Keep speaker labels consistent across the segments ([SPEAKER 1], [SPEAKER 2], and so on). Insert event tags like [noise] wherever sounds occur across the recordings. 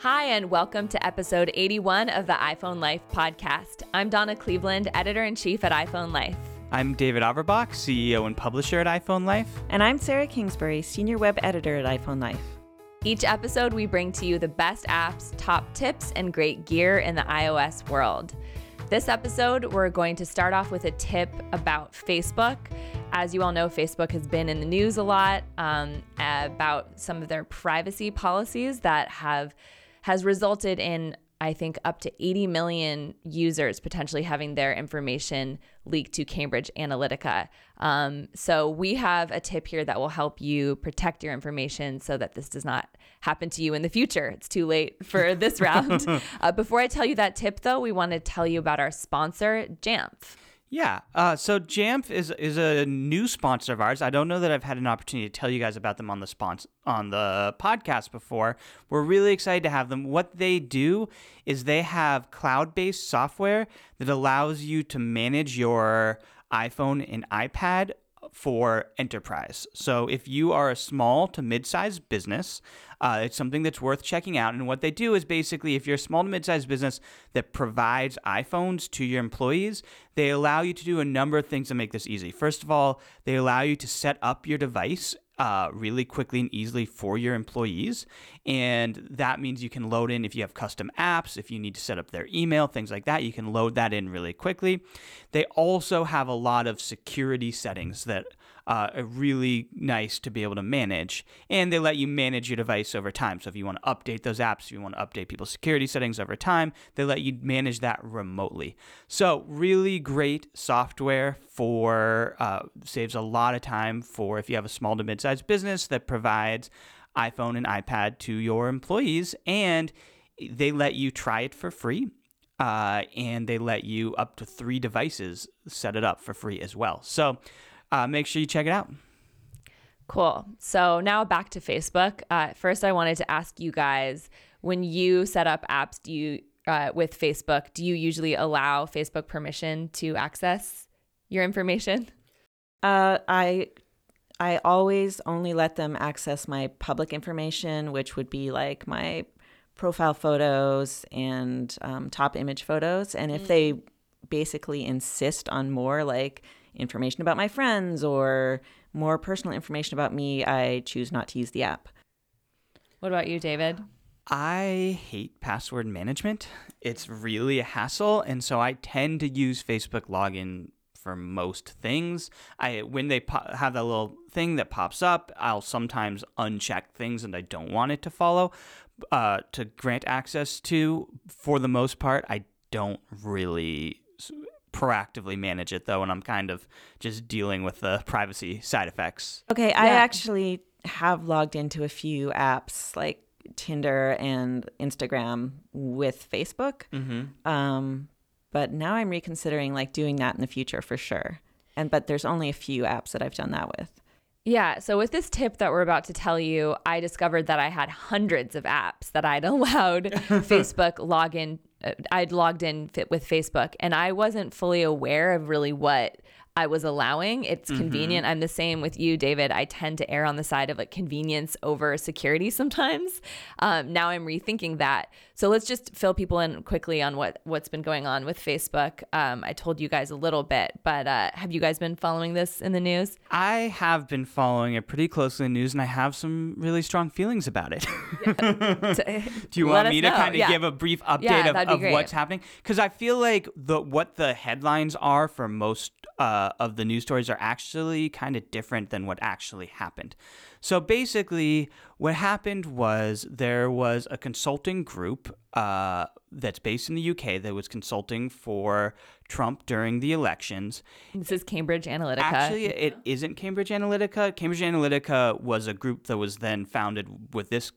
[SPEAKER 1] Hi, and welcome to episode 81 of the iPhone Life podcast. I'm Donna Cleveland, editor in chief at iPhone Life.
[SPEAKER 2] I'm David Averbach, CEO and publisher at iPhone Life.
[SPEAKER 3] And I'm Sarah Kingsbury, senior web editor at iPhone Life.
[SPEAKER 1] Each episode, we bring to you the best apps, top tips, and great gear in the iOS world. This episode, we're going to start off with a tip about Facebook. As you all know, Facebook has been in the news a lot um, about some of their privacy policies that have has resulted in I think up to 80 million users potentially having their information leaked to Cambridge Analytica. Um, so we have a tip here that will help you protect your information so that this does not happen to you in the future. It's too late for this [laughs] round. Uh, before I tell you that tip, though, we want to tell you about our sponsor, Jamf.
[SPEAKER 2] Yeah. Uh, so Jamf is is a new sponsor of ours. I don't know that I've had an opportunity to tell you guys about them on the sponsor on the podcast before. We're really excited to have them. What they do is they have cloud-based software that allows you to manage your iPhone and iPad for enterprise. So if you are a small to mid-sized business, uh, it's something that's worth checking out. And what they do is basically, if you're a small to mid-sized business that provides iPhones to your employees, they allow you to do a number of things to make this easy. First of all, they allow you to set up your device uh, really quickly and easily for your employees. And that means you can load in if you have custom apps, if you need to set up their email, things like that, you can load that in really quickly. They also have a lot of security settings that uh, really nice to be able to manage. And they let you manage your device over time. So if you want to update those apps, if you want to update people's security settings over time, they let you manage that remotely. So really great software for uh, saves a lot of time for if you have a small to mid-sized business that provides iPhone and iPad to your employees, and they let you try it for free. Uh, and they let you up to three devices set it up for free as well. So uh, make sure you check it out.
[SPEAKER 1] Cool. So now back to Facebook. Uh, first, I wanted to ask you guys when you set up apps, do you uh, with Facebook, do you usually allow Facebook permission to access your information?
[SPEAKER 3] Uh, I I always only let them access my public information, which would be like my profile photos and um, top image photos. And if mm. they basically insist on more, like information about my friends or more personal information about me, I choose not to use the app.
[SPEAKER 1] What about you, David?
[SPEAKER 2] I hate password management. It's really a hassle, and so I tend to use Facebook login for most things. I when they po- have that little thing that pops up, I'll sometimes uncheck things and I don't want it to follow uh, to grant access to. For the most part, I don't really proactively manage it though, and I'm kind of just dealing with the privacy side effects.
[SPEAKER 3] Okay, yeah. I actually have logged into a few apps like Tinder and Instagram with Facebook. Mm-hmm. Um, but now I'm reconsidering like doing that in the future for sure. And but there's only a few apps that I've done that with.
[SPEAKER 1] Yeah. So, with this tip that we're about to tell you, I discovered that I had hundreds of apps that I'd [laughs] allowed [laughs] Facebook login. I'd logged in fit with Facebook, and I wasn't fully aware of really what I was allowing. It's mm-hmm. convenient. I'm the same with you, David. I tend to err on the side of like convenience over security [laughs] sometimes. Um, now I'm rethinking that. So let's just fill people in quickly on what what's been going on with Facebook. Um, I told you guys a little bit, but uh, have you guys been following this in the news?
[SPEAKER 2] I have been following it pretty closely in the news, and I have some really strong feelings about it. [laughs] Do you want me to kind of yeah. give a brief update yeah, of, of what's happening? Because I feel like the what the headlines are for most uh, of the news stories are actually kind of different than what actually happened. So basically, what happened was there was a consulting group uh, that's based in the UK that was consulting for Trump during the elections.
[SPEAKER 1] This is Cambridge Analytica.
[SPEAKER 2] Actually, it isn't Cambridge Analytica. Cambridge Analytica was a group that was then founded with this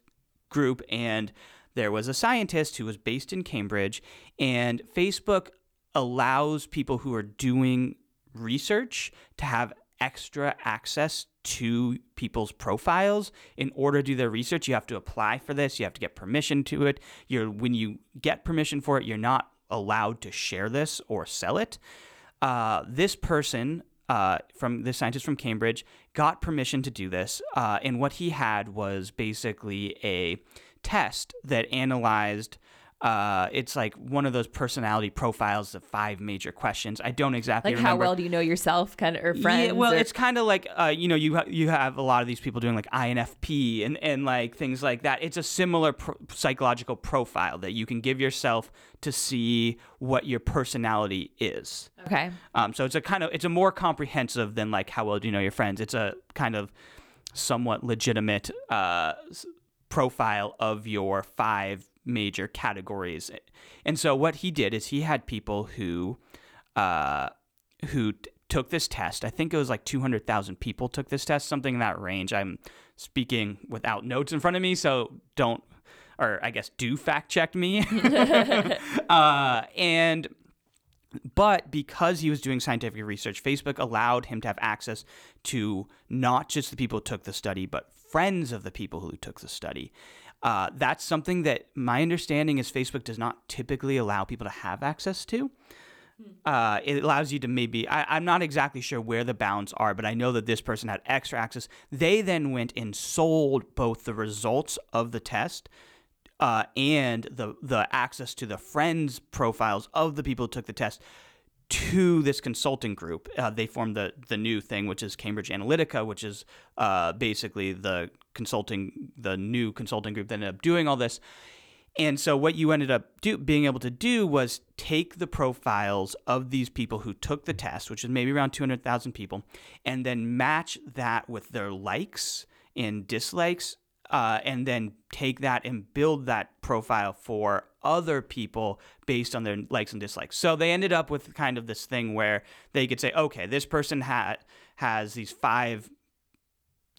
[SPEAKER 2] group and there was a scientist who was based in Cambridge, and Facebook allows people who are doing research to have extra access to people's profiles. In order to do their research you have to apply for this. You have to get permission to it. You're when you get permission for it you're not allowed to share this or sell it. Uh, this person uh, from this scientist from cambridge got permission to do this uh, and what he had was basically a test that analyzed uh, it's like one of those personality profiles of five major questions. I don't exactly
[SPEAKER 1] Like
[SPEAKER 2] remember.
[SPEAKER 1] how well do you know yourself, kind of, or friends?
[SPEAKER 2] Yeah, well,
[SPEAKER 1] or-
[SPEAKER 2] it's kind of like uh, you know you ha- you have a lot of these people doing like INFP and and like things like that. It's a similar pro- psychological profile that you can give yourself to see what your personality is.
[SPEAKER 1] okay.
[SPEAKER 2] Um, so it's a kind of it's a more comprehensive than like how well do you know your friends. It's a kind of somewhat legitimate uh, profile of your five major categories. And so what he did is he had people who uh, who t- took this test. I think it was like 200,000 people took this test, something in that range. I'm speaking without notes in front of me, so don't or I guess do fact check me. [laughs] [laughs] uh, and but because he was doing scientific research, Facebook allowed him to have access to not just the people who took the study, but friends of the people who took the study. Uh, that's something that my understanding is Facebook does not typically allow people to have access to. Uh, it allows you to maybe, I, I'm not exactly sure where the bounds are, but I know that this person had extra access. They then went and sold both the results of the test uh, and the the access to the friends profiles of the people who took the test to this consulting group. Uh, they formed the the new thing, which is Cambridge Analytica, which is uh, basically the consulting the new consulting group that ended up doing all this. And so what you ended up do, being able to do was take the profiles of these people who took the test, which is maybe around 200,000 people, and then match that with their likes and dislikes uh, and then take that and build that profile for other people based on their likes and dislikes. So they ended up with kind of this thing where they could say, okay, this person had has these five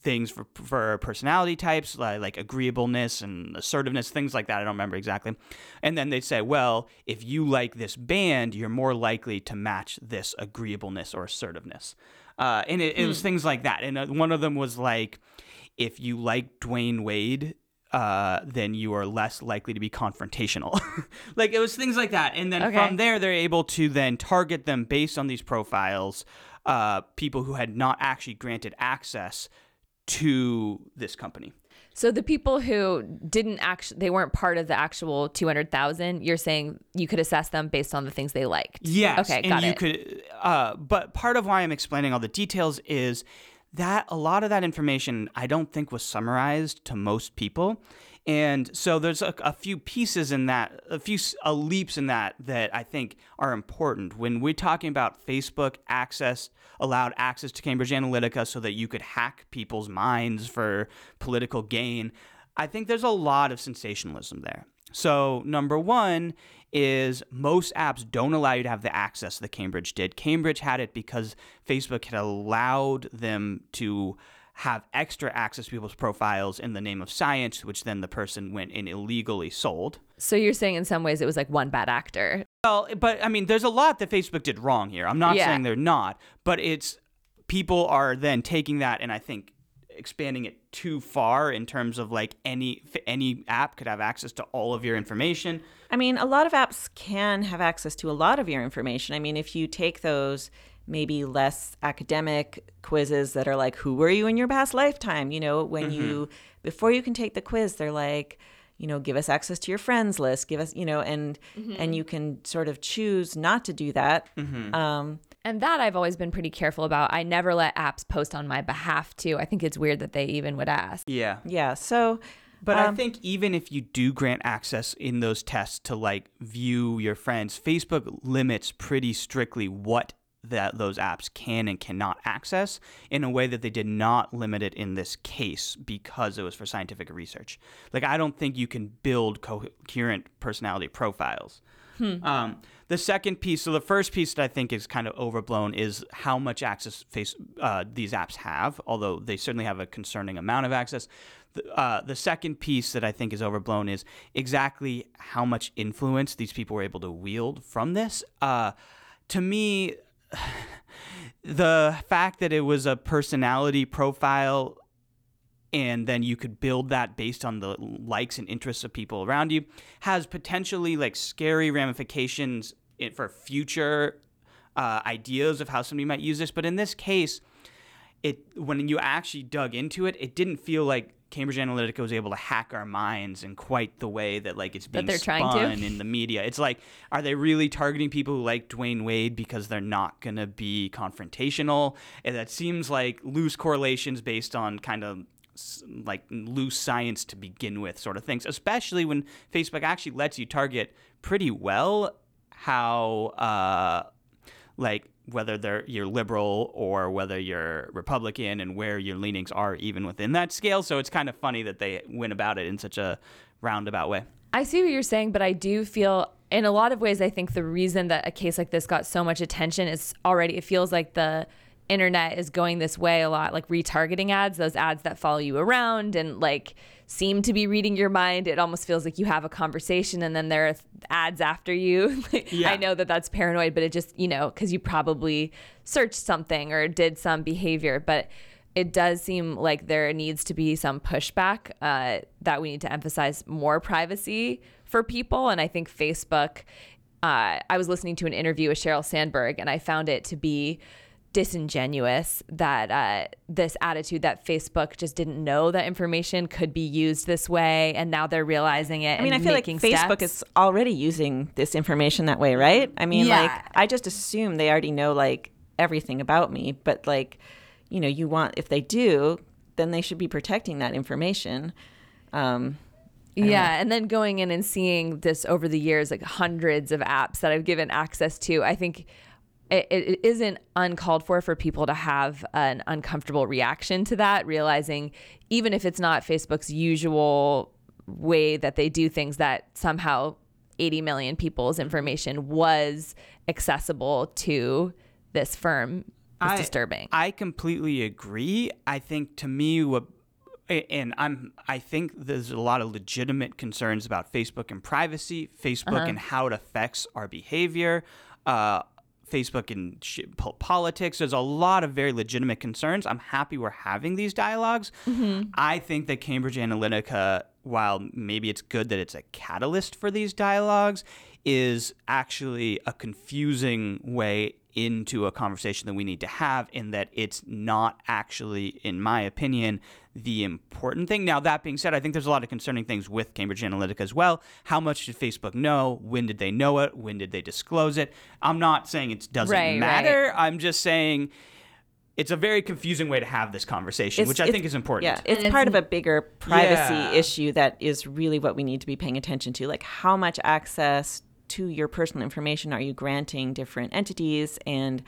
[SPEAKER 2] things for for personality types like, like agreeableness and assertiveness things like that i don't remember exactly. And then they'd say well if you like this band you're more likely to match this agreeableness or assertiveness. Uh, and it, it was things like that. And uh, one of them was like if you like dwyane wade uh, then you are less likely to be confrontational. [laughs] like it was things like that, and then
[SPEAKER 1] Okay.
[SPEAKER 2] from there they're able to then target them based on these profiles, uh, people who had not actually granted access to this company.
[SPEAKER 1] So the people who didn't actually, they weren't part of the actual 200,000, you're saying you could assess them based on the things they liked.
[SPEAKER 2] Yes.
[SPEAKER 1] Okay,
[SPEAKER 2] and
[SPEAKER 1] got
[SPEAKER 2] you
[SPEAKER 1] it.
[SPEAKER 2] could uh but part of why I'm explaining all the details is that a lot of that information I don't think was summarized to most people. And so there's a, a few pieces in that, a few leaps in that that I think are important. When we're talking about Facebook access, allowed access to Cambridge Analytica so that you could hack people's minds for political gain, I think there's a lot of sensationalism there. So, number one is most apps don't allow you to have the access that Cambridge did. Cambridge had it because Facebook had allowed them to have extra access to people's profiles in the name of science, which then the person went and illegally sold.
[SPEAKER 1] So you're saying in some ways it was like one bad actor.
[SPEAKER 2] Well, but I mean, there's a lot that Facebook did wrong here. I'm not
[SPEAKER 1] Yeah.
[SPEAKER 2] saying they're not, but it's people are then taking that and I think expanding it too far in terms of like any any app could have access to all of your information.
[SPEAKER 3] I mean, a lot of apps can have access to a lot of your information. I mean, if you take those maybe less academic quizzes that are like, who were you in your past lifetime? You know, when you, before you can take the quiz, they're like, you know, give us access to your friends list, give us, you know, and and you can sort of choose not to do that. Um,
[SPEAKER 1] And that I've always been pretty careful about. I never let apps post on my behalf too. I think it's weird that they even would ask.
[SPEAKER 2] Yeah.
[SPEAKER 3] yeah. So,
[SPEAKER 2] But I
[SPEAKER 3] Um,
[SPEAKER 2] think even if you do grant access in those tests to like view your friends, Facebook limits pretty strictly what that those apps can and cannot access in a way that they did not limit it in this case because it was for scientific research. Like I don't think you can build coherent personality profiles. Um, the second piece, so the first piece that I think is kind of overblown is how much access face uh, these apps have. Although they certainly have a concerning amount of access. The, uh, the second piece that I think is overblown is exactly how much influence these people were able to wield from this. Uh, to me, [sighs] the fact that it was a personality profile and then you could build that based on the likes and interests of people around you has potentially like scary ramifications for future uh, ideas of how somebody might use this. But in this case it when you actually dug into it it didn't feel like Cambridge Analytica was able to hack our minds in quite the way that like it's being
[SPEAKER 1] they're trying
[SPEAKER 2] spun
[SPEAKER 1] to?
[SPEAKER 2] in the media. It's like, are they really targeting people who like Dwyane Wade because they're not gonna be confrontational? And that seems like loose correlations based on kind of like loose science to begin with, sort of things. Especially when Facebook actually lets you target pretty well how uh, like whether they're you're liberal or whether you're Republican and where your leanings are even within that scale. So it's kind of funny that they went about it in such a roundabout way.
[SPEAKER 1] I see what you're saying, but I do feel in a lot of ways I think the reason that a case like this got so much attention is already it feels like the internet is going this way a lot like retargeting ads, those ads that follow you around and like seem to be reading your mind. It almost feels like you have a conversation and then there are ads after you. [laughs]
[SPEAKER 2] Yeah.
[SPEAKER 1] I know that that's paranoid, but it just, you know, cuz you probably searched something or did some behavior, but it does seem like there needs to be some pushback uh, that we need to emphasize more privacy for people. And I think Facebook, uh, I was listening to an interview with Sheryl Sandberg, and I found it to be disingenuous that uh, this attitude that Facebook just didn't know that information could be used this way, and now they're realizing it.
[SPEAKER 3] I mean, I feel like Facebook
[SPEAKER 1] steps.
[SPEAKER 3] is already using this information that way, right? I mean,
[SPEAKER 1] Yeah.
[SPEAKER 3] like I just assume they already know like everything about me, but like, you know, you want if they do, then they should be protecting that information. Um,
[SPEAKER 1] Yeah, and then going in and seeing this over the years, like hundreds of apps that I've given access to, I think it, it isn't uncalled for for people to have an uncomfortable reaction to that, realizing even if it's not Facebook's usual way that they do things, that somehow 80 million people's information was accessible to this firm is disturbing.
[SPEAKER 2] I completely agree. I think to me what and I'm I think there's a lot of legitimate concerns about Facebook and privacy, Facebook and how it affects our behavior, uh, Facebook and sh- politics. There's a lot of very legitimate concerns. I'm happy we're having these dialogs. Mm-hmm. I think that Cambridge Analytica, while maybe it's good that it's a catalyst for these dialogues, is actually a confusing way into a conversation that we need to have in that it's not actually in my opinion the important thing now that being said i think there's a lot of concerning things with cambridge analytica as well how much did facebook know when did they know it when did they disclose it i'm not saying it doesn't
[SPEAKER 1] Right, right.
[SPEAKER 2] matter i'm just saying it's a very confusing way to have this conversation
[SPEAKER 3] It's-
[SPEAKER 2] which i think is important
[SPEAKER 3] Yeah, it's
[SPEAKER 1] it's
[SPEAKER 3] part of a bigger privacy
[SPEAKER 2] Yeah.
[SPEAKER 3] issue that is really what we need to be paying attention to. Like, how much access to your personal information are you granting different entities, and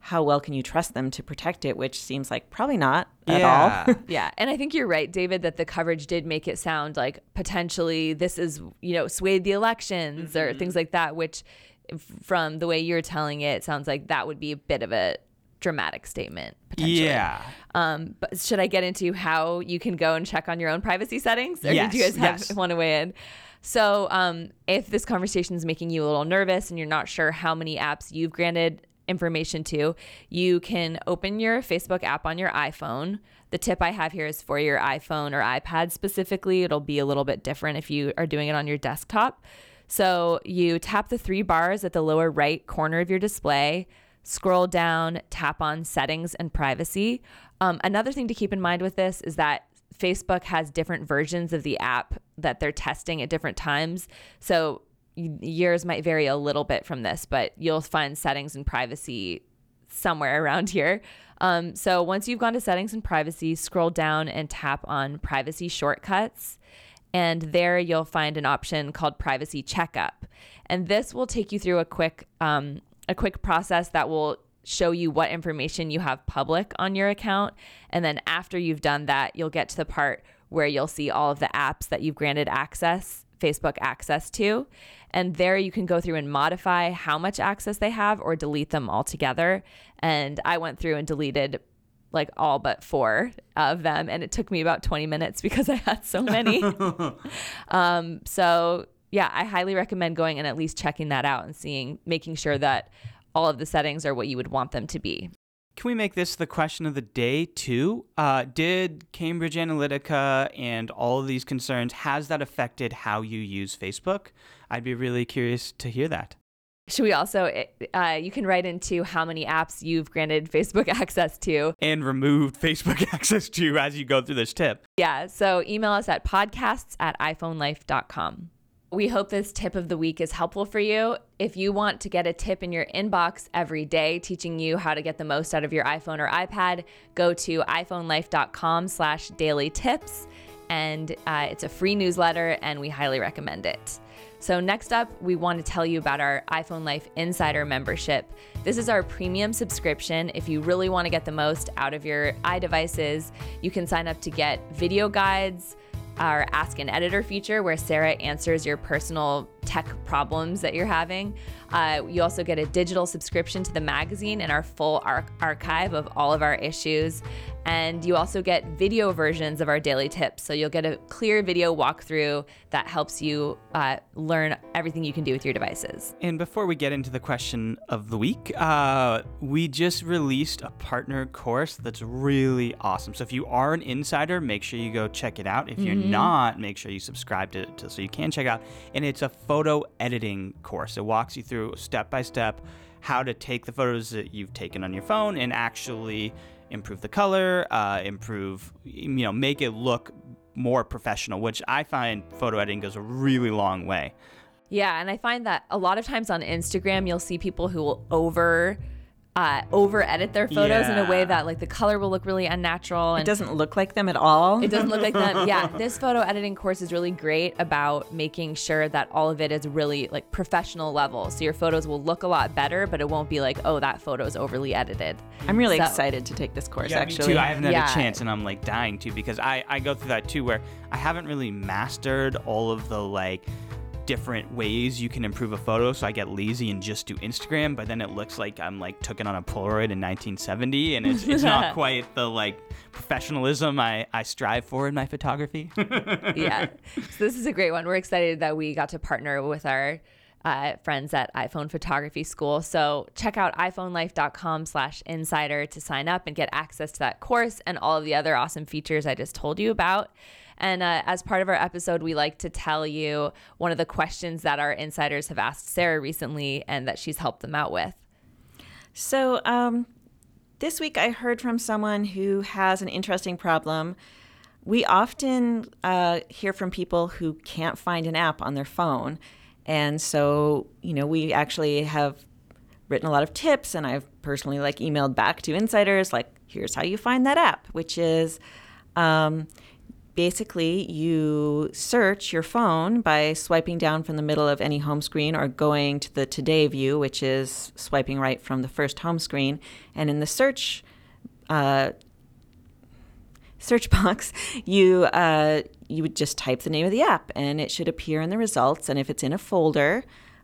[SPEAKER 3] how well can you trust them to protect it? Which seems like probably not at
[SPEAKER 2] yeah.
[SPEAKER 3] all. [laughs]
[SPEAKER 1] Yeah, and I think you're right, David, that the coverage did make it sound like potentially this is, you know, swayed the elections or things like that, which from the way you're telling it, it sounds like that would be a bit of a dramatic statement potentially.
[SPEAKER 2] yeah
[SPEAKER 1] Um, but should I get into how you can go and check on your own privacy settings, or
[SPEAKER 2] Yes,
[SPEAKER 1] did you guys have
[SPEAKER 2] yes. [laughs]
[SPEAKER 1] want to weigh in? So, um, if this conversation is making you a little nervous and you're not sure how many apps you've granted information to, you can open your Facebook app on your iPhone. The tip I have here is for your iPhone or iPad specifically. It'll be a little bit different if you are doing it on your desktop. So you tap the three bars at the lower right corner of your display, scroll down, tap on settings and privacy. Um, another thing to keep in mind with this is that Facebook has different versions of the app that they're testing at different times. So yours might vary a little bit from this, but you'll find settings and privacy somewhere [laughs] around here. Um, so once you've gone to settings and privacy, scroll down and tap on privacy shortcuts. And there you'll find an option called privacy checkup. And this will take you through a quick um, a quick process that will show you what information you have public on your account. And then after you've done that, you'll get to the part where you'll see all of the apps that you've granted access, Facebook access to. And there you can go through and modify how much access they have or delete them altogether. And I went through and deleted like all but four of them. And it took me about 20 minutes [laughs] because I had so many. [laughs] um, so yeah, I highly recommend going and at least checking that out and seeing, making sure that all of the settings are what you would want them to be.
[SPEAKER 2] Can we make this the question of the day too? Uh, did Cambridge Analytica and all of these concerns has that affected how you use Facebook? I'd be really curious to hear that.
[SPEAKER 1] Should we also, uh, you can write into how many apps you've granted [laughs] Facebook access to
[SPEAKER 2] and removed [laughs] Facebook [laughs] access to as you go through this tip.
[SPEAKER 1] Yeah. So email us at podcasts at iPhoneLife.com. We hope this tip of the week is helpful for you. If you want to get a tip in your inbox every day teaching you how to get the most out of your iPhone or iPad, go to iPhoneLife.com slash daily tips. And uh, it's a free newsletter, and we highly recommend it. So, next up, we want to tell you about our iPhone Life Insider membership. This is our premium subscription. If you really want to get the most out of your iDevices, you can sign up to get video guides, our Ask an Editor feature where Sarah answers your personal tech problems that you're having. Uh, you also get a digital subscription to the magazine and our full ar- archive of all of our issues. And you also get video versions of our daily tips. So you'll get a clear video walkthrough that helps you uh, learn everything you can do with your devices.
[SPEAKER 2] And before we get into the question of the week, uh, we just released a partner course that's really awesome. So if you are an insider, make sure you go check it out. If you're mm-hmm. not, make sure you subscribe to it so you can check out. And it's a photo editing course. It walks you through step by step how to take the photos that you've taken on your phone and actually improve the color, uh, improve, you know, make it look more professional, which I find photo editing goes a really long way.
[SPEAKER 1] Yeah, and I find that a lot of times on Instagram, you'll see people who will over uh, over edit their photos yeah. in a way that like the color will look really unnatural.
[SPEAKER 3] And it doesn't look like them at all.
[SPEAKER 1] It doesn't look like them. Yeah, [laughs] this photo editing course is really great about making sure that all of it is really like professional level. So your photos will look a lot better, but it won't be like, oh, that photo is overly edited.
[SPEAKER 3] I'm really so, excited to take this course.
[SPEAKER 2] Yeah,
[SPEAKER 3] actually,
[SPEAKER 2] me too. I haven't had yeah. a chance, and I'm like dying to because I I go through that too, where I haven't really mastered all of the like different ways you can improve a photo. So I get lazy and just do Instagram, but then it looks like I'm like took it on a Polaroid in 1970, and it's, it's not [laughs] quite the like professionalism I, I strive for in my photography. [laughs]
[SPEAKER 1] yeah. So this is a great one. We're excited that we got to partner with our uh, friends at iPhone Photography School. So check out iPhoneLife.com slash insider to sign up and get access to that course and all of the other awesome features I just told you about. And uh, as part of our episode, we like to tell you one of the questions that our insiders have asked Sarah recently and that she's helped them out with.
[SPEAKER 3] So, um, this week I heard from someone who has an interesting problem. We often uh, hear from people who can't find an app on their phone. And so, you know, we actually have written a lot of tips and I've personally like emailed back to insiders like here's how you find that app, which is um, basically you search your phone by swiping down from the middle of any home screen or going to the today view which is swiping right from the first home screen. And in the search uh, search [laughs] box you uh, you would just type the name of the app and it should appear in the results. And if it's in a folder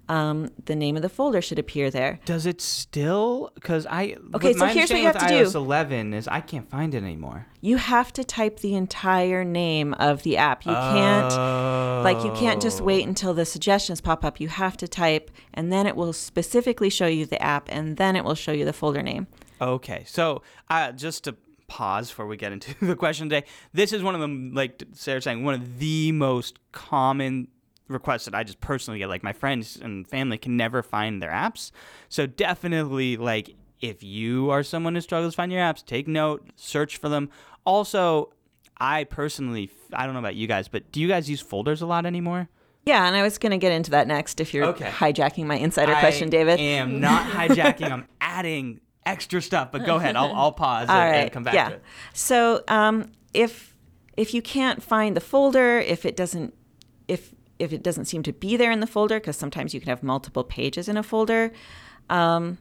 [SPEAKER 3] um, the name of the folder should appear there.
[SPEAKER 2] Does it still? Because I
[SPEAKER 3] okay. So here's what you have to
[SPEAKER 2] iOS do. 11 is I can't find it anymore.
[SPEAKER 3] You have to type the entire name of the app. You can't oh. like you can't just wait until the suggestions pop up. You have to type, and then it will specifically show you the app, and then it will show you the folder name.
[SPEAKER 2] Okay, so uh, just to pause before we get into [laughs] the question today. This is one of the like Sarah saying one of the most common requests that I just personally get. Like my friends and family can never find their apps. So definitely, like if you are someone who struggles to find your apps, take note, search for them. Also, I personally, I don't know about you guys, but do you guys use folders a lot anymore?
[SPEAKER 3] Yeah, and I was going to get into that next if you're okay. hijacking my insider
[SPEAKER 2] I
[SPEAKER 3] question, David.
[SPEAKER 2] I am not hijacking. I'm [laughs] adding extra stuff, but go ahead. I'll, I'll pause and, right. and, come back
[SPEAKER 3] yeah.
[SPEAKER 2] to it.
[SPEAKER 3] So um, if if you can't find the folder, if it doesn't, if if it doesn't seem to be there in the folder, because sometimes you can have multiple pages in a folder, um,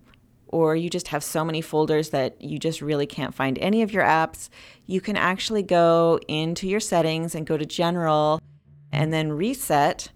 [SPEAKER 3] or you just have so many folders that you just really can't find any of your apps, you can actually go into your settings and go to General and then reset.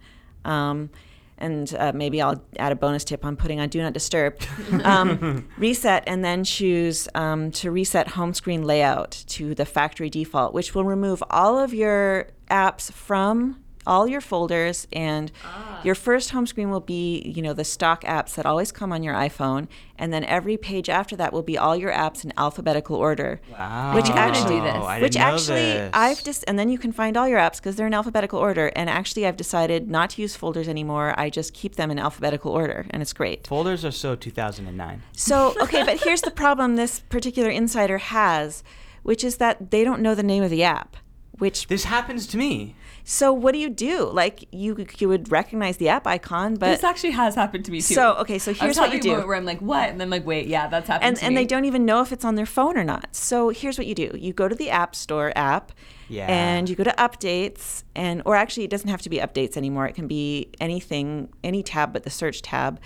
[SPEAKER 3] Um, and uh, maybe I'll add a bonus tip on putting on Do Not Disturb. [laughs] Um, reset and then choose um, to reset home screen layout to the factory default, which will remove all of your apps from all your folders, and ah. your first home screen will be, you know, the stock apps that always come on your iPhone, and then every page after that will be all your apps in alphabetical order.
[SPEAKER 2] Wow.
[SPEAKER 3] Which
[SPEAKER 1] I'm
[SPEAKER 3] actually,
[SPEAKER 1] do this.
[SPEAKER 2] I didn't
[SPEAKER 3] which
[SPEAKER 2] know
[SPEAKER 3] actually,
[SPEAKER 2] this.
[SPEAKER 3] I've just, and then you can find all your apps because they're in alphabetical order. And actually, I've decided not to use folders anymore. I just keep them in alphabetical order, and it's great.
[SPEAKER 2] Folders are so 2009.
[SPEAKER 3] So, okay, but here's the problem this particular insider has, which is that they don't know the name of the app. Which
[SPEAKER 2] This happens to me.
[SPEAKER 3] so what do you do? Like you you would recognize the app icon, but
[SPEAKER 1] this actually has happened to me too.
[SPEAKER 3] so okay, so here's what you
[SPEAKER 1] having a moment
[SPEAKER 3] do.
[SPEAKER 1] Where I'm like, what? And then like, wait, yeah, that's happened
[SPEAKER 3] And
[SPEAKER 1] to
[SPEAKER 3] and
[SPEAKER 1] me.
[SPEAKER 3] they don't even know if it's on their phone or not. So here's what you do. You go to the App Store app
[SPEAKER 2] Yeah.
[SPEAKER 3] and you go to updates and or actually it doesn't have to be updates anymore. It can be anything, any tab but the search tab.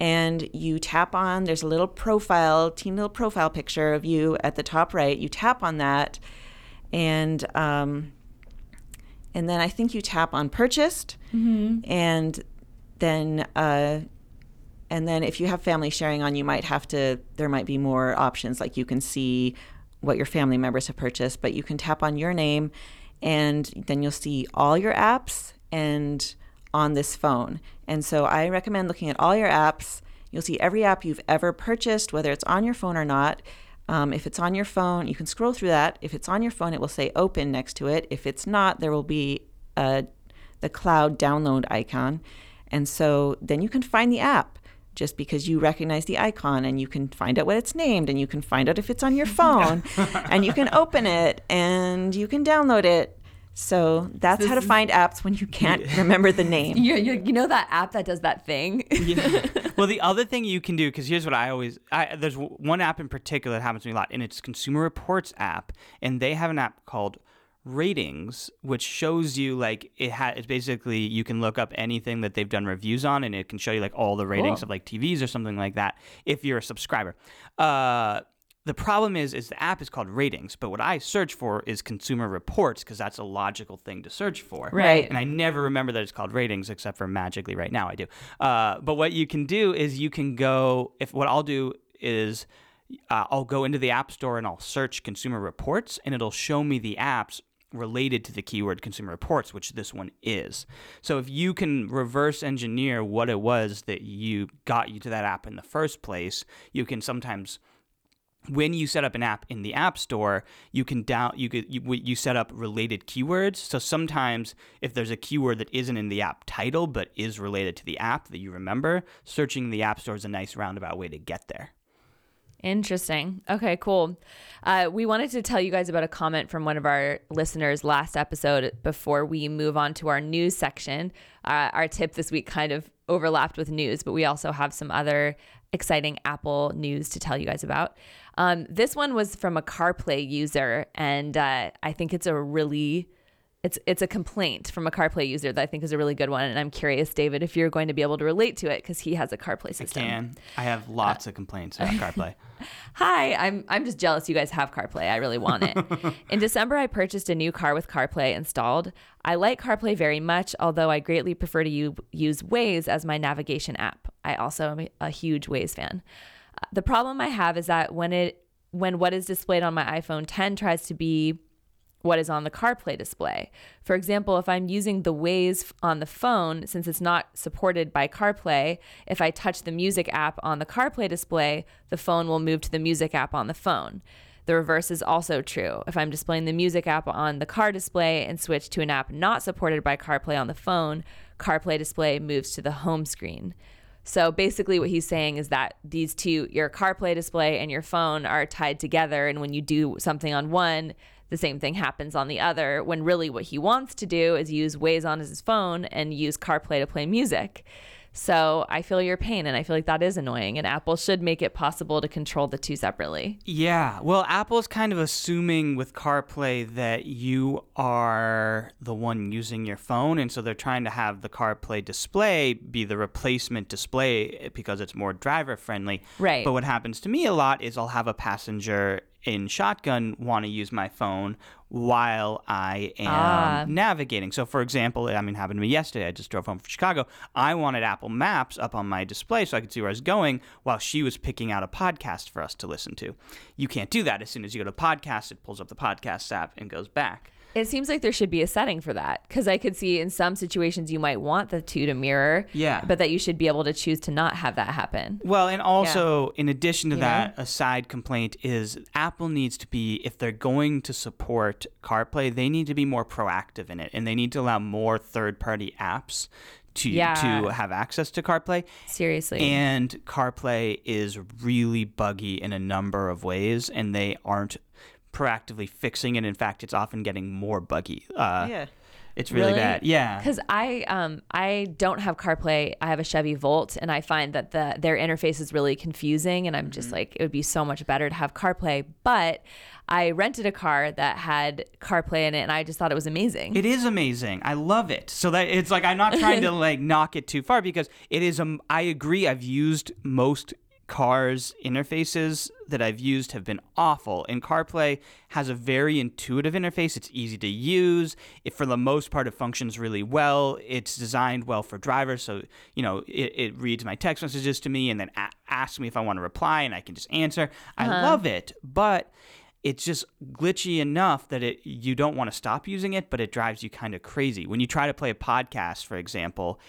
[SPEAKER 3] And you tap on there's a little profile, teeny little profile picture of you at the top right. You tap on that and um, and then I think you tap on purchased, and then uh, and then if you have family sharing on, you might have to. There might be more options, like you can see what your family members have purchased, but you can tap on your name, and then you'll see all your apps and on this phone. And so I recommend looking at all your apps. You'll see every app you've ever purchased, whether it's on your phone or not. Um, if it's on your phone, you can scroll through that. If it's on your phone, it will say open next to it. If it's not, there will be a, the cloud download icon. And so then you can find the app just because you recognize the icon and you can find out what it's named and you can find out if it's on your [laughs] phone and you can open it and you can download it. So that's how to find apps when you can't remember the [laughs] name.
[SPEAKER 1] you, you, you know that app that does that thing?
[SPEAKER 2] Yeah. [laughs] well, the other thing you can do, because here's what I always, I, there's one app in particular that happens to me a lot, and it's Consumer Reports app, and they have an app called Ratings, which shows you like it has. It's basically you can look up anything that they've done reviews on, and it can show you like all the ratings
[SPEAKER 1] Cool.
[SPEAKER 2] of like TVs or something like that if you're a subscriber. Uh, the problem is, is the app is called Ratings, but what I search for is Consumer Reports because that's a logical thing to search for.
[SPEAKER 3] Right.
[SPEAKER 2] And I never remember that it's called ratings, except for magically right now I do. Uh, but what you can do is you can go. If what I'll do is uh, I'll go into the App Store and I'll search Consumer Reports, and it'll show me the apps related to the keyword Consumer Reports, which this one is. So if you can reverse engineer what it was that you got you to that app in the first place, you can sometimes when you set up an app in the app store you can down you could you, you set up related keywords so sometimes if there's a keyword that isn't in the app title but is related to the app that you remember searching the app store is a nice roundabout way to get there
[SPEAKER 1] Interesting. Okay, cool. Uh, we wanted to tell you guys about a comment from one of our listeners last episode before we move on to our news section. Uh, our tip this week kind of overlapped with news, but we also have some other exciting Apple news to tell you guys about. Um, this one was from a CarPlay user, and uh, I think it's a really it's it's a complaint from a CarPlay user that I think is a really good one, and I'm curious, David, if you're going to be able to relate to it because he has a CarPlay system.
[SPEAKER 2] I can i have lots of complaints about carplay [laughs]
[SPEAKER 1] Hi, I'm I'm just jealous you guys have CarPlay. I really want it. [laughs] In December, I purchased a new car with CarPlay installed. I like CarPlay very much, although I greatly prefer to u- use Waze as my navigation app. I also am a- a huge Waze fan. The problem I have is that when it when what is displayed on my iPhone 10 tries to be what is on the CarPlay display. For example, if I'm using the Waze on the phone, since it's not supported by CarPlay, if I touch the music app on the CarPlay display, the phone will move to the music app on the phone. The reverse is also true. If I'm displaying the music app on the car display and switch to an app not supported by CarPlay on the phone, CarPlay display moves to the home screen. So basically, what he's saying is that these two, your CarPlay display and your phone, are tied together. And when you do something on one, the same thing happens on the other. When really what he wants to do is use Waze on his phone and use CarPlay to play music. So I feel your pain, and I feel like that is annoying. And Apple should make it possible to control the two separately.
[SPEAKER 2] Yeah, well, Apple's kind of assuming with CarPlay that you are the one using your phone, and so they're trying to have the CarPlay display be the replacement display because it's more driver friendly.
[SPEAKER 1] Right.
[SPEAKER 2] But what happens to me a lot is I'll have a passenger in shotgun want to use my phone while I am
[SPEAKER 1] Ah.
[SPEAKER 2] navigating. So, for example, I mean, happened to me yesterday. I just drove home from Chicago. I wanted Apple Maps up on my display so I could see where I was going while she was picking out a podcast for us to listen to. You can't do that. As soon as you go to podcast, it pulls up the podcast app and goes back.
[SPEAKER 1] It seems like there should be a setting for that because I could see in some situations you might want the two to mirror.
[SPEAKER 2] Yeah.
[SPEAKER 1] But that you should be able to choose to not have that happen.
[SPEAKER 2] Well, and also in addition to
[SPEAKER 1] You
[SPEAKER 2] that, a side complaint is Apple needs to be if they're going to support CarPlay, they need to be more proactive in it, and they need to allow more third-party apps to
[SPEAKER 1] Yeah.
[SPEAKER 2] to have access to CarPlay.
[SPEAKER 1] Seriously.
[SPEAKER 2] And CarPlay is really buggy in a number of ways, and they aren't proactively fixing it. In fact, it's often getting more buggy. Uh,
[SPEAKER 3] yeah.
[SPEAKER 2] It's really,
[SPEAKER 1] Really?
[SPEAKER 2] bad. Yeah.
[SPEAKER 1] Because I um I don't have CarPlay. I have a Chevy Volt, and I find that the their interface is really confusing. And I'm just
[SPEAKER 2] Mm-hmm.
[SPEAKER 1] like, it would be so much better to have CarPlay. But I rented a car that had CarPlay in it, and I just thought it was amazing.
[SPEAKER 2] It is amazing. I love it. So that it's like I'm not trying to [laughs] like knock it too far because it is um I agree I've used most cars interfaces that I've used have been awful and CarPlay has a very intuitive interface. It's easy to use. It for the most part it functions really well. It's designed well for drivers so you know it, it reads my text messages to me and then a- asks me if I want to reply and I can just answer. I uh-huh. love it. But it's just glitchy enough that it you don't want to stop using it, but it drives you kind of crazy. When you try to play a podcast, for example,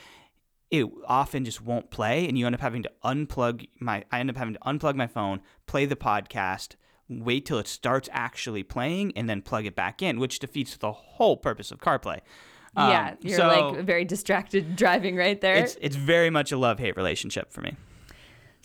[SPEAKER 2] it often just won't play, and you end up having to unplug my. I end up having to unplug my phone, play the podcast, wait till it starts actually playing, and then plug it back in, which defeats the whole purpose of CarPlay. Um,
[SPEAKER 1] yeah, you're
[SPEAKER 2] so
[SPEAKER 1] like very distracted [laughs] driving right there.
[SPEAKER 2] it's it's very much a love hate relationship for me.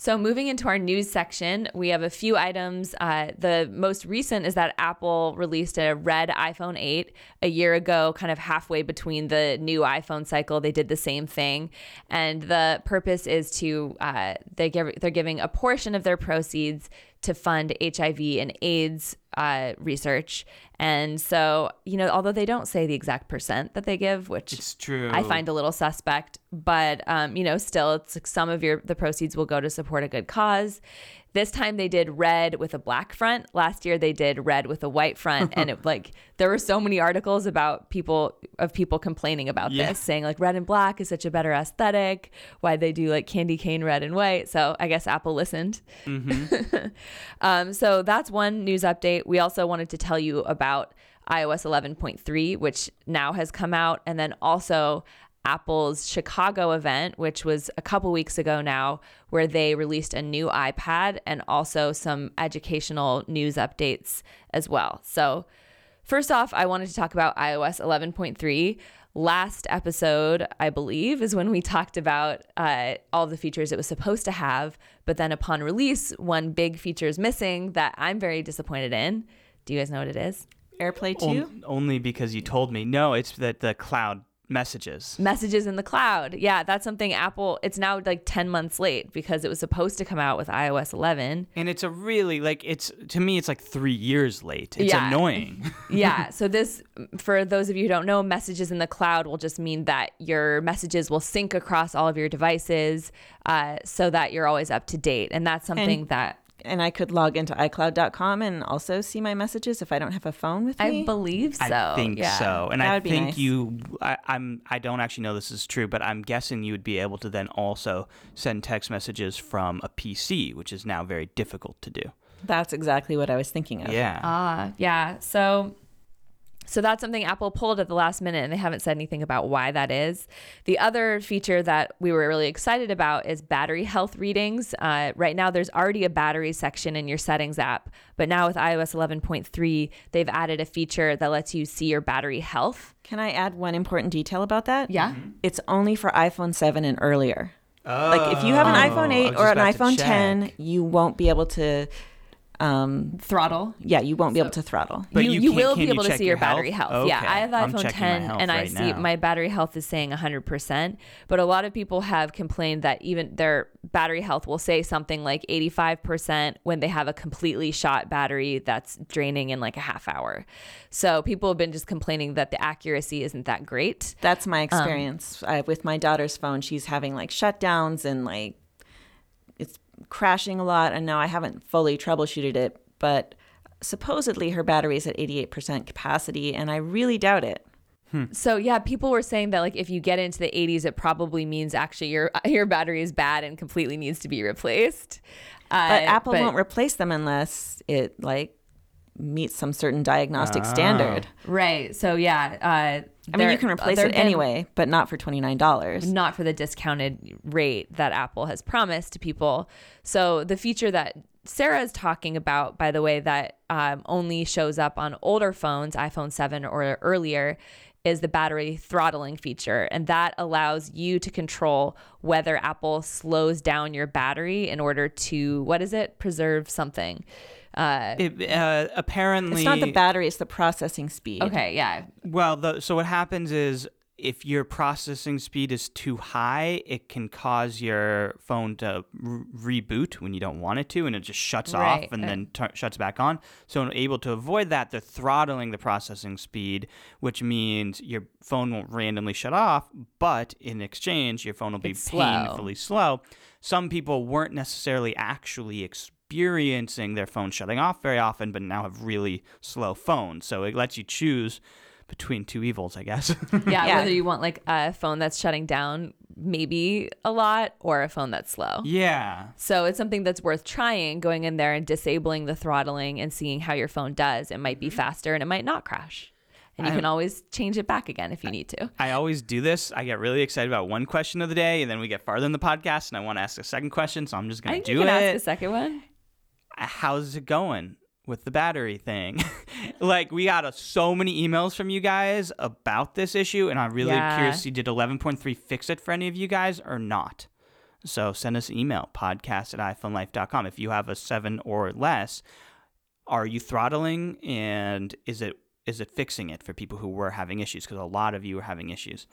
[SPEAKER 1] So, moving into our news section, we have a few items. Uh, the most recent is that Apple released a red iPhone 8 a year ago, kind of halfway between the new iPhone cycle. They did the same thing, and the purpose is to uh, they give they're giving a portion of their proceeds to fund HIV and AIDS uh, research. And so, you know, although they don't say the exact percent that they give, which
[SPEAKER 2] It's true.
[SPEAKER 1] I find a little suspect, but um, you know, still, it's like some of your the proceeds will go to support a good cause. This time they did red with a black front. Last year they did red with a white front, and it [laughs] like there were so many articles about people of people complaining about
[SPEAKER 2] Yeah.
[SPEAKER 1] this, saying like red and black is such a better aesthetic. Why they do like candy cane red and white? So I guess Apple listened. [laughs] Um, so that's one news update. We also wanted to tell you about iOS 11.3, which now has come out, and then also Apple's Chicago event, which was a couple weeks ago now, where they released a new iPad and also some educational news updates as well. So, first off, I wanted to talk about iOS 11.3 last episode, I believe, is when we talked about uh, all the features it was supposed to have. But then upon release, one big feature is missing that I'm very disappointed in. Do you guys know what it is?
[SPEAKER 3] AirPlay 2?
[SPEAKER 2] On- only because you told me. No, it's that the cloud messages.
[SPEAKER 1] Messages in the cloud. Yeah, that's something Apple, it's now like 10 months late because it was supposed to come out with iOS 11.
[SPEAKER 2] And it's a really like it's to me it's like three years late. It's
[SPEAKER 1] Yeah.
[SPEAKER 2] annoying. [laughs]
[SPEAKER 1] yeah. [laughs] So this, for those of you who don't know, messages in the cloud will just mean that your messages will sync across all of your devices, uh, so that you're always up to date. And that's something
[SPEAKER 3] And-
[SPEAKER 1] that
[SPEAKER 3] And I could log into iCloud.com and also see my messages if I don't have a phone with me.
[SPEAKER 1] I believe so.
[SPEAKER 2] I think
[SPEAKER 1] yeah.
[SPEAKER 2] so, and
[SPEAKER 3] That
[SPEAKER 2] I
[SPEAKER 3] would be
[SPEAKER 2] think
[SPEAKER 3] nice.
[SPEAKER 2] you. I, I'm. I don't actually know this is true, but I'm guessing you would be able to then also send text messages from a PC, which is now very difficult to do.
[SPEAKER 3] That's exactly what I was thinking of.
[SPEAKER 2] Yeah.
[SPEAKER 1] Ah, yeah. So so that's something Apple pulled at the last minute and they haven't said anything about why that is. The other feature that we were really excited about is battery health readings. Uh, right now, there's already a battery section in your settings app, but now with iOS 11.3, they've added a feature that lets you see your battery health.
[SPEAKER 3] Can I add one important detail about that?
[SPEAKER 1] Yeah.
[SPEAKER 3] It's only for iPhone 7 and earlier. Oh, Like if you have an iPhone 8 or an iPhone 10, you won't be able to um
[SPEAKER 1] Throttle.
[SPEAKER 3] yeah, you won't be able to throttle.
[SPEAKER 2] But
[SPEAKER 1] you,
[SPEAKER 2] you
[SPEAKER 1] you will
[SPEAKER 2] can
[SPEAKER 1] be
[SPEAKER 2] you
[SPEAKER 1] able to see
[SPEAKER 2] your
[SPEAKER 1] your battery
[SPEAKER 2] health?
[SPEAKER 1] health. Yeah, I have
[SPEAKER 2] I'm
[SPEAKER 1] iPhone 10
[SPEAKER 2] health
[SPEAKER 1] and I
[SPEAKER 2] right
[SPEAKER 1] see
[SPEAKER 2] now.
[SPEAKER 1] my battery health is saying 100%. But a lot of people have complained that even their battery health will say something like 85% when they have a completely shot battery that's draining in like a half hour. So people have been just complaining that the accuracy isn't that great.
[SPEAKER 3] That's my experience I, with my daughter's phone. She's having like shutdowns and like it's crashing a lot. And now I haven't fully troubleshooted it, but supposedly her battery is at 88% capacity, and I really doubt it.
[SPEAKER 1] So yeah, people were saying that like if you get into the 80s, it probably means actually your [laughs] your battery is bad and completely needs to be replaced. Uh,
[SPEAKER 3] But Apple won't replace them unless it like meets some certain diagnostic standard.
[SPEAKER 1] Right. So yeah, uh,
[SPEAKER 3] I mean, you can replace it
[SPEAKER 1] gonna-
[SPEAKER 3] anyway, but not for twenty nine dollars.
[SPEAKER 1] not for the discounted rate that Apple has promised to people. So the feature that Sarah is talking about, by the way, that um, only shows up on older phones, iPhone 7 or earlier, is the battery throttling feature. And that allows you to control whether Apple slows down your battery in order to, what is it, preserve something. Uh,
[SPEAKER 2] It, uh, apparently,
[SPEAKER 3] It's not the battery; it's the processing speed.
[SPEAKER 1] okay, yeah.
[SPEAKER 2] Well, the, so what happens is if your processing speed is too high, it can cause your phone to r- reboot when you don't want it to, and it just shuts
[SPEAKER 1] Right.
[SPEAKER 2] off and then tur shuts back on. So, in able to avoid that, they're throttling the processing speed, which means your phone won't randomly shut off, but in exchange, your phone will be
[SPEAKER 1] It's slow.
[SPEAKER 2] painfully slow. Some people weren't necessarily actually experiencing their phone shutting off very often, but now have really slow phones. So it lets you choose between two evils, I guess. [laughs]
[SPEAKER 1] Yeah,
[SPEAKER 3] Yeah.
[SPEAKER 1] whether you want like a phone that's shutting down maybe a lot or a phone that's slow.
[SPEAKER 2] yeah.
[SPEAKER 1] So it's something that's worth trying, going in there and disabling the throttling and seeing how your phone does. It might be mm-hmm. faster and it might not crash. And you
[SPEAKER 2] I-
[SPEAKER 1] can always change it back again if you need to.
[SPEAKER 2] I always do this. I get really excited about one question of the day, and then we get farther in the podcast, and I want to ask a second question, so I'm just going
[SPEAKER 1] think
[SPEAKER 2] to
[SPEAKER 1] you
[SPEAKER 2] do
[SPEAKER 1] can ask
[SPEAKER 2] it.
[SPEAKER 1] the second one.
[SPEAKER 2] How's it going with the battery thing? [laughs] like we got so many emails from you guys about this issue, and I'm really
[SPEAKER 1] Yeah.
[SPEAKER 2] curious. Did 11.3 fix it for any of you guys or not? So send us an email podcast at iPhoneLife.com if you have a seven or less. Are you throttling, and is it is it fixing it for people who were having issues? Because a lot of you are having issues.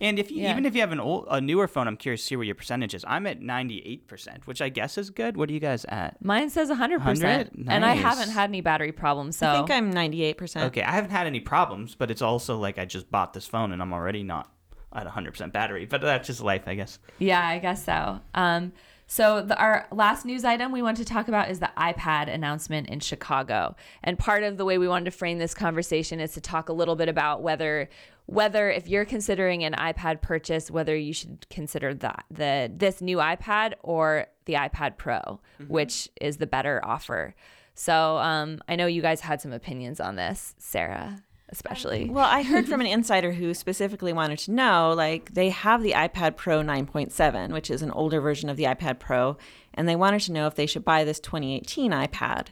[SPEAKER 2] And if you,
[SPEAKER 1] Yeah.
[SPEAKER 2] even if you have an old, a newer phone, I'm curious to see what your percentage is. I'm at 98%, which I guess is good. What are you guys at?
[SPEAKER 1] Mine says 100%.
[SPEAKER 2] 100?
[SPEAKER 1] And I haven't had any battery problems. So
[SPEAKER 3] I think I'm ninety eight percent.
[SPEAKER 2] Okay, I haven't had any problems, but it's also like I just bought this phone and I'm already not at 100% battery. But that's just life, I guess.
[SPEAKER 1] Yeah, I guess so. Um, so the, our last news item we want to talk about is the iPad announcement in Chicago. And part of the way we wanted to frame this conversation is to talk a little bit about whether whether if you're considering an iPad purchase, whether you should consider that the this new iPad or the iPad Pro, which is the better offer. So um, I know you guys had some opinions on this, Sarah, especially.
[SPEAKER 3] Well, I heard from an [laughs] insider who specifically wanted to know like they have the iPad Pro 9.7, which is an older version of the iPad Pro, and they wanted to know if they should buy this 2018 iPad.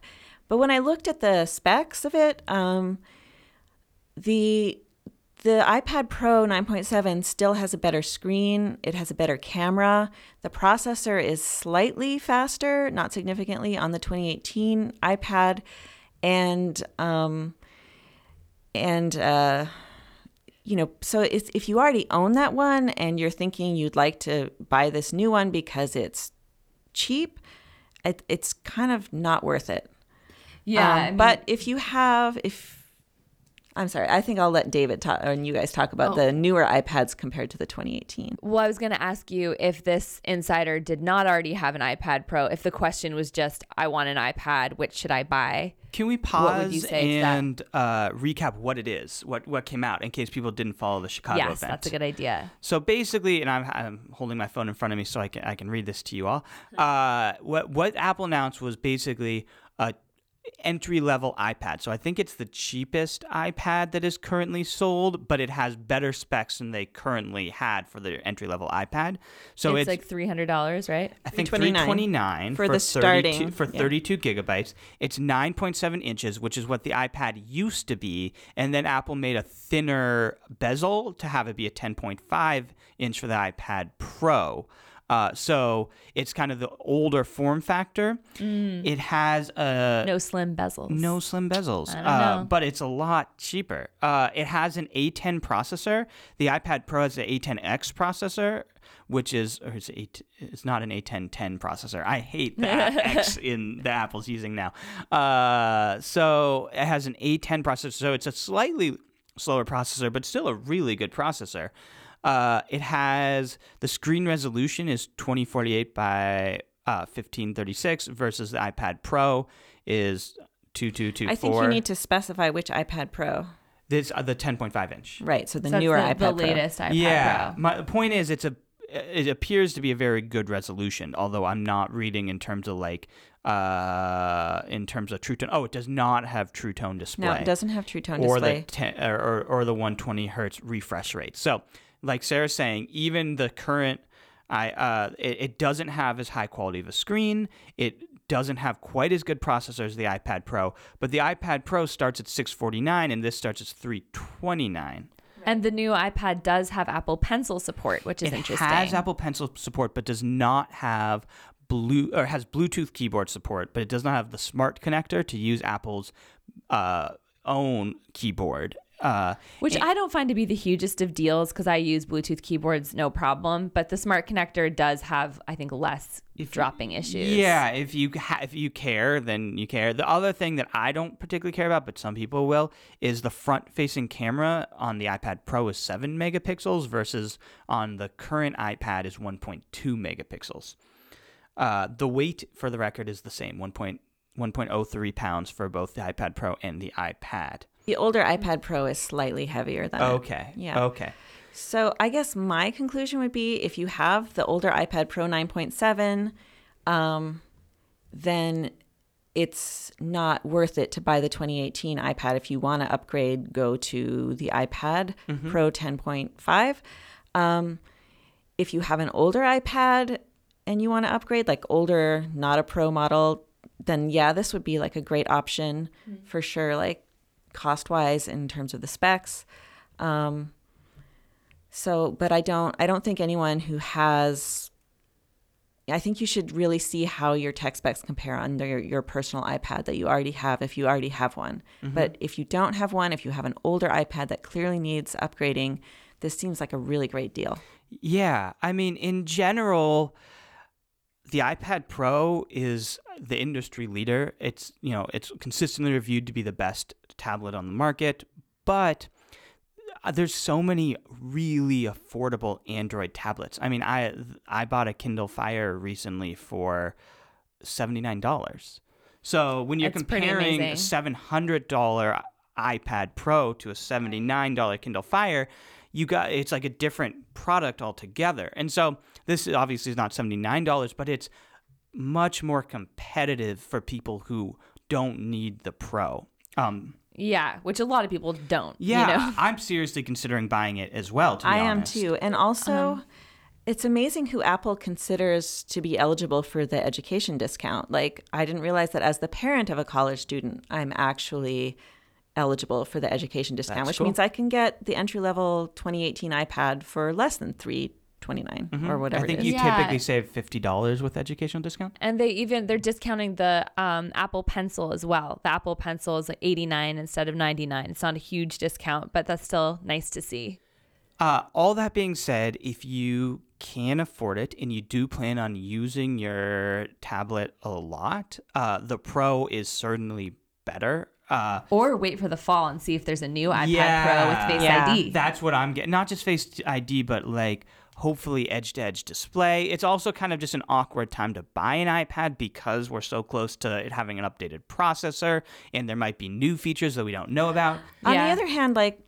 [SPEAKER 3] But when I looked at the specs of it, um, the the iPad Pro 9.7 still has a better screen. It has a better camera. The processor is slightly faster, not significantly, on the 2018 iPad, and um, and uh, you know, so it's, if you already own that one and you're thinking you'd like to buy this new one because it's cheap, it, it's kind of not worth it.
[SPEAKER 1] yeah,
[SPEAKER 3] Um,
[SPEAKER 1] I mean-
[SPEAKER 3] but if you have, if I'm sorry, I think I'll let David talk and you guys talk about the newer iPads compared to the 2018.
[SPEAKER 1] Well, I was going to ask you if this insider did not already have an iPad Pro, if the question was just, I want an iPad, which should I buy?
[SPEAKER 2] Can we
[SPEAKER 1] What would you
[SPEAKER 2] pause
[SPEAKER 1] say to that?
[SPEAKER 2] and uh, recap what it is, what what came out, in case people didn't follow the Chicago
[SPEAKER 1] yes,
[SPEAKER 2] event?
[SPEAKER 1] that's a good idea.
[SPEAKER 2] So basically, and I'm, I'm holding my phone in front of me so I can I can read this to you all. Uh, what what Apple announced was basically a entry level iPad. So I think it's the cheapest iPad that is currently sold, but it has better specs than they currently had for their entry level iPad. So
[SPEAKER 1] it's,
[SPEAKER 2] it's,
[SPEAKER 1] like $300, right?
[SPEAKER 2] I think
[SPEAKER 3] 329
[SPEAKER 2] 329
[SPEAKER 3] for the
[SPEAKER 2] 32
[SPEAKER 3] starting,
[SPEAKER 2] for
[SPEAKER 3] yeah.
[SPEAKER 2] 32 gigabytes. It's 9.7 inches, which is what the iPad used to be, and then Apple made a thinner bezel to have it be a 10.5 inch for the iPad Pro. Uh, so it's kind of the older form factor. It has a
[SPEAKER 1] No slim bezels.
[SPEAKER 2] no slim bezels,
[SPEAKER 1] I don't
[SPEAKER 2] uh,
[SPEAKER 1] know.
[SPEAKER 2] but it's a lot cheaper. Uh, it has an A10 processor. The iPad Pro has an A10X processor, which is or it's, a, it's not an A1010 processor. I hate that [laughs] X in the Apple's using now. Uh, so it has an A10 processor, so it's a slightly slower processor, but still a really good processor. Uh, it has the screen resolution is 2048 by uh, 1536 versus the iPad Pro is 2224.
[SPEAKER 3] I think you need to specify which iPad Pro.
[SPEAKER 2] this uh, the 10.5 inch.
[SPEAKER 3] Right, so the
[SPEAKER 1] So
[SPEAKER 3] newer
[SPEAKER 1] the,
[SPEAKER 3] iPad
[SPEAKER 1] the
[SPEAKER 3] Pro.
[SPEAKER 1] latest iPad
[SPEAKER 2] yeah,
[SPEAKER 1] Pro.
[SPEAKER 2] my the point is it's a it appears to be a very good resolution, although I'm not reading in terms of like uh, in terms of True Tone. Oh, it does not have True Tone display.
[SPEAKER 3] No, it doesn't have True Tone
[SPEAKER 2] or
[SPEAKER 3] display.
[SPEAKER 2] the ten, or, or or the 120 hertz refresh rate. So, like Sarah's saying, even the current, I uh, it, it doesn't have as high quality of a screen. It doesn't have quite as good processor as the iPad Pro, but the iPad Pro starts at 649 and this starts at 329.
[SPEAKER 1] And the new iPad does have Apple Pencil support, which is
[SPEAKER 2] it
[SPEAKER 1] interesting.
[SPEAKER 2] It has Apple Pencil support, but does not have blue or has Bluetooth keyboard support, but it does not have the smart connector to use Apple's uh, own keyboard. Uh,
[SPEAKER 1] Which I don't find to be the hugest of deals because I use Bluetooth keyboards no problem, but the smart connector does have, I think, less dropping issues.
[SPEAKER 2] Yeah, if you ha- if you care, then you care. The other thing that I don't particularly care about, but some people will, is the front-facing camera on the iPad Pro is seven megapixels versus on the current iPad is 1.2 megapixels. Uh, the weight, for the record, is the same 1.1.03 pounds for both the iPad Pro and the iPad.
[SPEAKER 3] The older iPad Pro is slightly heavier than it.
[SPEAKER 2] Okay.
[SPEAKER 3] Yeah.
[SPEAKER 2] Okay.
[SPEAKER 3] So I guess my conclusion would be if you have the older iPad Pro 9.7, um, then it's not worth it to buy the 2018 iPad. If you want to upgrade, go to the iPad Pro 10.5. Um, if you have an older iPad and you want to upgrade, like older, not a Pro model, then yeah, this would be like a great option for sure, like cost wise in terms of the specs. Um, so, but I don't I don't think anyone who has I think you should really see how your tech specs compare on your, your personal iPad that you already have if you already have one. But if you don't have one, if you have an older iPad that clearly needs upgrading, this seems like a really great deal.
[SPEAKER 2] Yeah, I mean, in general, the iPad Pro is the industry leader. It's you know it's consistently reviewed to be the best tablet on the market, but uh, there's so many really affordable Android tablets. I mean, I I bought a Kindle Fire recently for seventy nine dollars. So when you're
[SPEAKER 1] That's
[SPEAKER 2] comparing a seven hundred dollar iPad Pro to a seventy nine dollar Kindle Fire, you got it's like a different product altogether. And so this obviously is not seventy nine dollars, but it's much more competitive for people who don't need the Pro. Um,
[SPEAKER 1] Yeah, which a lot of people don't.
[SPEAKER 2] yeah,
[SPEAKER 1] You know?
[SPEAKER 2] I'm seriously considering buying it as well. To be
[SPEAKER 3] I am too. And also, it's amazing who Apple considers to be eligible for the education discount. Like, I didn't realize that as the parent of a college student, I'm actually eligible for the education discount, which
[SPEAKER 2] cool.
[SPEAKER 3] means I can get the entry level 2018 iPad for less than 329 or whatever
[SPEAKER 2] I think
[SPEAKER 3] it is.
[SPEAKER 2] you
[SPEAKER 1] Yeah.
[SPEAKER 2] typically save fifty dollars with educational discount.
[SPEAKER 1] And they even they're discounting the um, Apple Pencil as well. The Apple Pencil is like 89 instead of 99. It's not a huge discount, but that's still nice to see.
[SPEAKER 2] Uh, all that being said, if you can afford it and you do plan on using your tablet a lot, uh, the Pro is certainly better. Uh,
[SPEAKER 1] Or wait for the fall and see if there's a new iPad Pro with Face
[SPEAKER 3] Yeah.
[SPEAKER 1] ID.
[SPEAKER 2] That's what I'm getting. Not just Face ID, but like hopefully edge to edge display. It's also kind of just an awkward time to buy an iPad because we're so close to it having an updated processor and there might be new features that we don't know about. [gasps]
[SPEAKER 3] On the other hand, like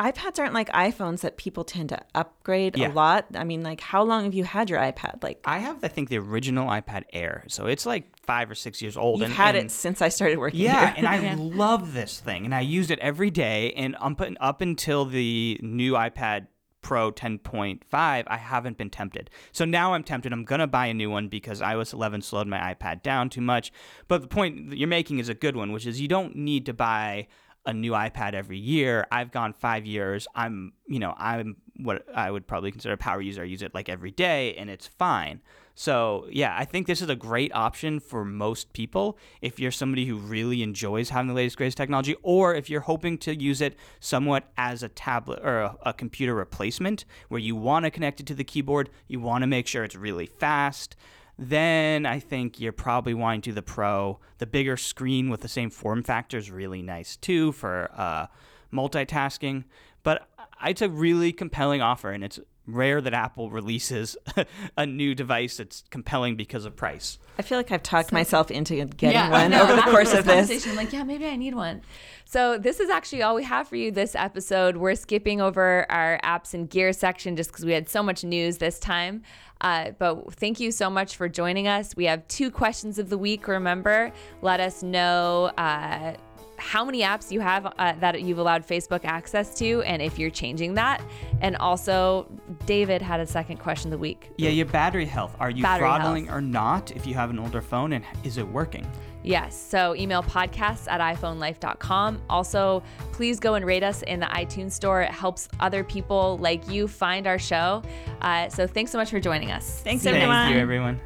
[SPEAKER 3] iPads aren't like iPhones that people tend to upgrade
[SPEAKER 2] Yeah.
[SPEAKER 3] a lot. I mean, like how long have you had your iPad? Like
[SPEAKER 2] I have, I think, the original iPad Air, so it's like five or six years old.
[SPEAKER 3] you've
[SPEAKER 2] and,
[SPEAKER 3] had
[SPEAKER 2] and-
[SPEAKER 3] it since I started working
[SPEAKER 2] Yeah,
[SPEAKER 3] here.
[SPEAKER 2] and I [laughs]
[SPEAKER 1] Yeah.
[SPEAKER 2] love this thing, and I used it every day. And up, up until the new iPad Pro 10.5, I haven't been tempted. So now I'm tempted. I'm gonna buy a new one because iOS 11 slowed my iPad down too much. But the point that you're making is a good one, which is you don't need to buy a new iPad every year. I've gone five years. I'm, you know, I'm what I would probably consider a power user. I use it like every day, and it's fine. So yeah, I think this is a great option for most people if you're somebody who really enjoys having the latest greatest technology, or if you're hoping to use it somewhat as a tablet or a, a computer replacement, where you want to connect it to the keyboard, you want to make sure it's really fast. Then I think you're probably wanting to do the Pro. The bigger screen with the same form factor is really nice too for uh, multitasking. But it's a really compelling offer, and it's rare that Apple releases [laughs] a new device that's compelling because of price.
[SPEAKER 3] I feel like I've talked myself into getting one [laughs] over the course of this.
[SPEAKER 1] I'm like, yeah, maybe I need one. So this is actually all we have for you this episode. We're skipping over our apps and gear section just because we had so much news this time. Uh, but thank you so much for joining us. We have two questions of the week. Remember, let us know. Uh, how many apps you have uh, that you've allowed Facebook access to, and if you're changing that. And also, David had a second question of the week.
[SPEAKER 2] Yeah, your battery health. Are you battery throttling health. or not if you have an older phone, and is it working?
[SPEAKER 1] Yes. So email podcasts at iPhoneLife.com. Also, please go and rate us in the iTunes store. It helps other people like you find our show. Uh, so thanks so much for joining us.
[SPEAKER 3] Thanks, everyone.
[SPEAKER 2] Thank you, everyone.